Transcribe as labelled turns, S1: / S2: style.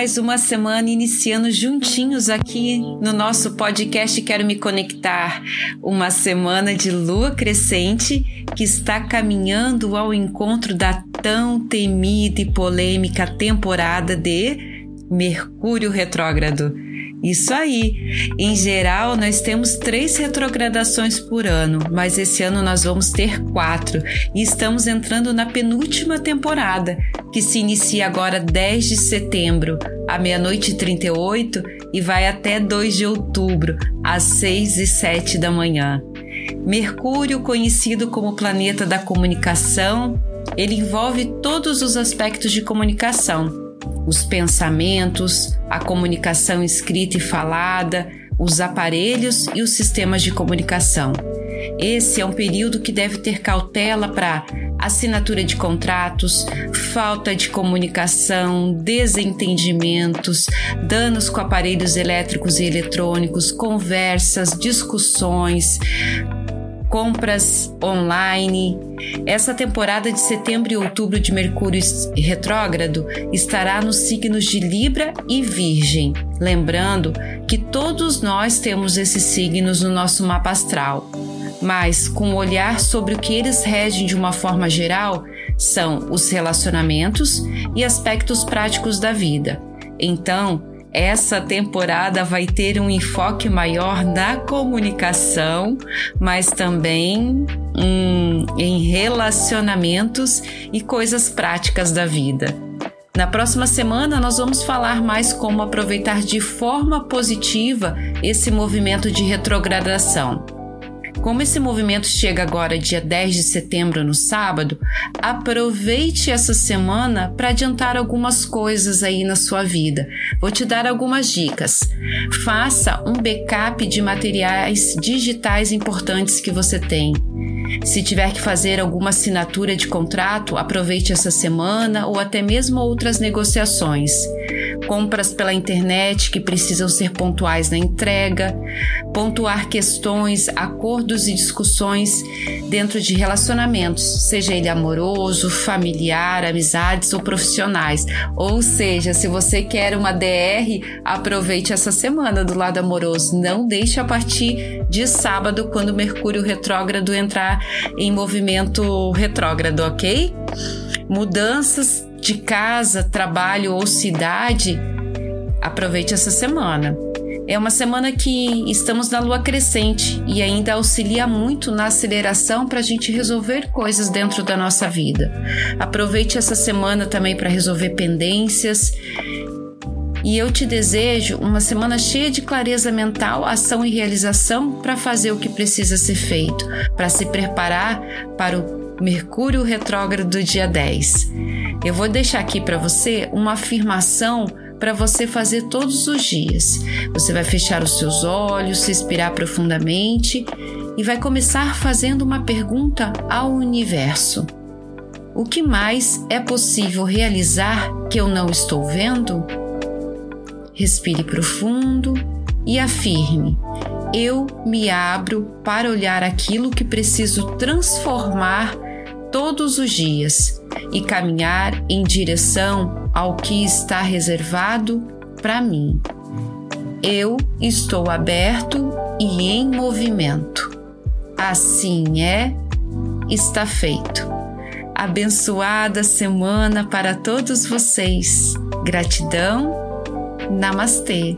S1: mais uma semana iniciando juntinhos aqui no nosso podcast Quero Me Conectar. Uma semana de lua crescente que está caminhando ao encontro da tão temida e polêmica temporada de Mercúrio Retrógrado. Isso aí. Em geral, nós temos três retrogradações por ano, mas esse ano nós vamos ter quatro e estamos entrando na penúltima temporada, que se inicia agora 10 de setembro, à meia-noite e 38 e vai até 2 de outubro, às 6 e 7 da manhã. Mercúrio, conhecido como planeta da comunicação, ele envolve todos os aspectos de comunicação os pensamentos, a comunicação escrita e falada, os aparelhos e os sistemas de comunicação. Esse é um período que deve ter cautela para assinatura de contratos, falta de comunicação, desentendimentos, danos com aparelhos elétricos e eletrônicos, conversas, discussões, compras online. Essa temporada de setembro e outubro de Mercúrio retrógrado estará nos signos de Libra e Virgem. Lembrando que todos nós temos esses signos no nosso mapa astral, mas com um olhar sobre o que eles regem de uma forma geral, são os relacionamentos e aspectos práticos da vida. Então, essa temporada vai ter um enfoque maior na comunicação, mas também hum, em relacionamentos e coisas práticas da vida. Na próxima semana, nós vamos falar mais como aproveitar de forma positiva esse movimento de retrogradação. Como esse movimento chega agora dia 10 de setembro no sábado, aproveite essa semana para adiantar algumas coisas aí na sua vida. Vou te dar algumas dicas. Faça um backup de materiais digitais importantes que você tem. Se tiver que fazer alguma assinatura de contrato, aproveite essa semana ou até mesmo outras negociações compras pela internet que precisam ser pontuais na entrega, pontuar questões, acordos e discussões dentro de relacionamentos, seja ele amoroso, familiar, amizades ou profissionais. Ou seja, se você quer uma DR, aproveite essa semana do lado amoroso. Não deixe a partir de sábado, quando Mercúrio retrógrado entrar em movimento retrógrado, ok? Mudanças de casa, trabalho ou cidade, aproveite essa semana. É uma semana que estamos na lua crescente e ainda auxilia muito na aceleração para a gente resolver coisas dentro da nossa vida. Aproveite essa semana também para resolver pendências. E eu te desejo uma semana cheia de clareza mental, ação e realização para fazer o que precisa ser feito, para se preparar para o Mercúrio retrógrado do dia 10. Eu vou deixar aqui para você uma afirmação para você fazer todos os dias. Você vai fechar os seus olhos, respirar profundamente e vai começar fazendo uma pergunta ao universo: O que mais é possível realizar que eu não estou vendo? Respire profundo e afirme: Eu me abro para olhar aquilo que preciso transformar todos os dias e caminhar em direção ao que está reservado para mim. Eu estou aberto e em movimento. Assim é, está feito. Abençoada semana para todos vocês. Gratidão. Namastê.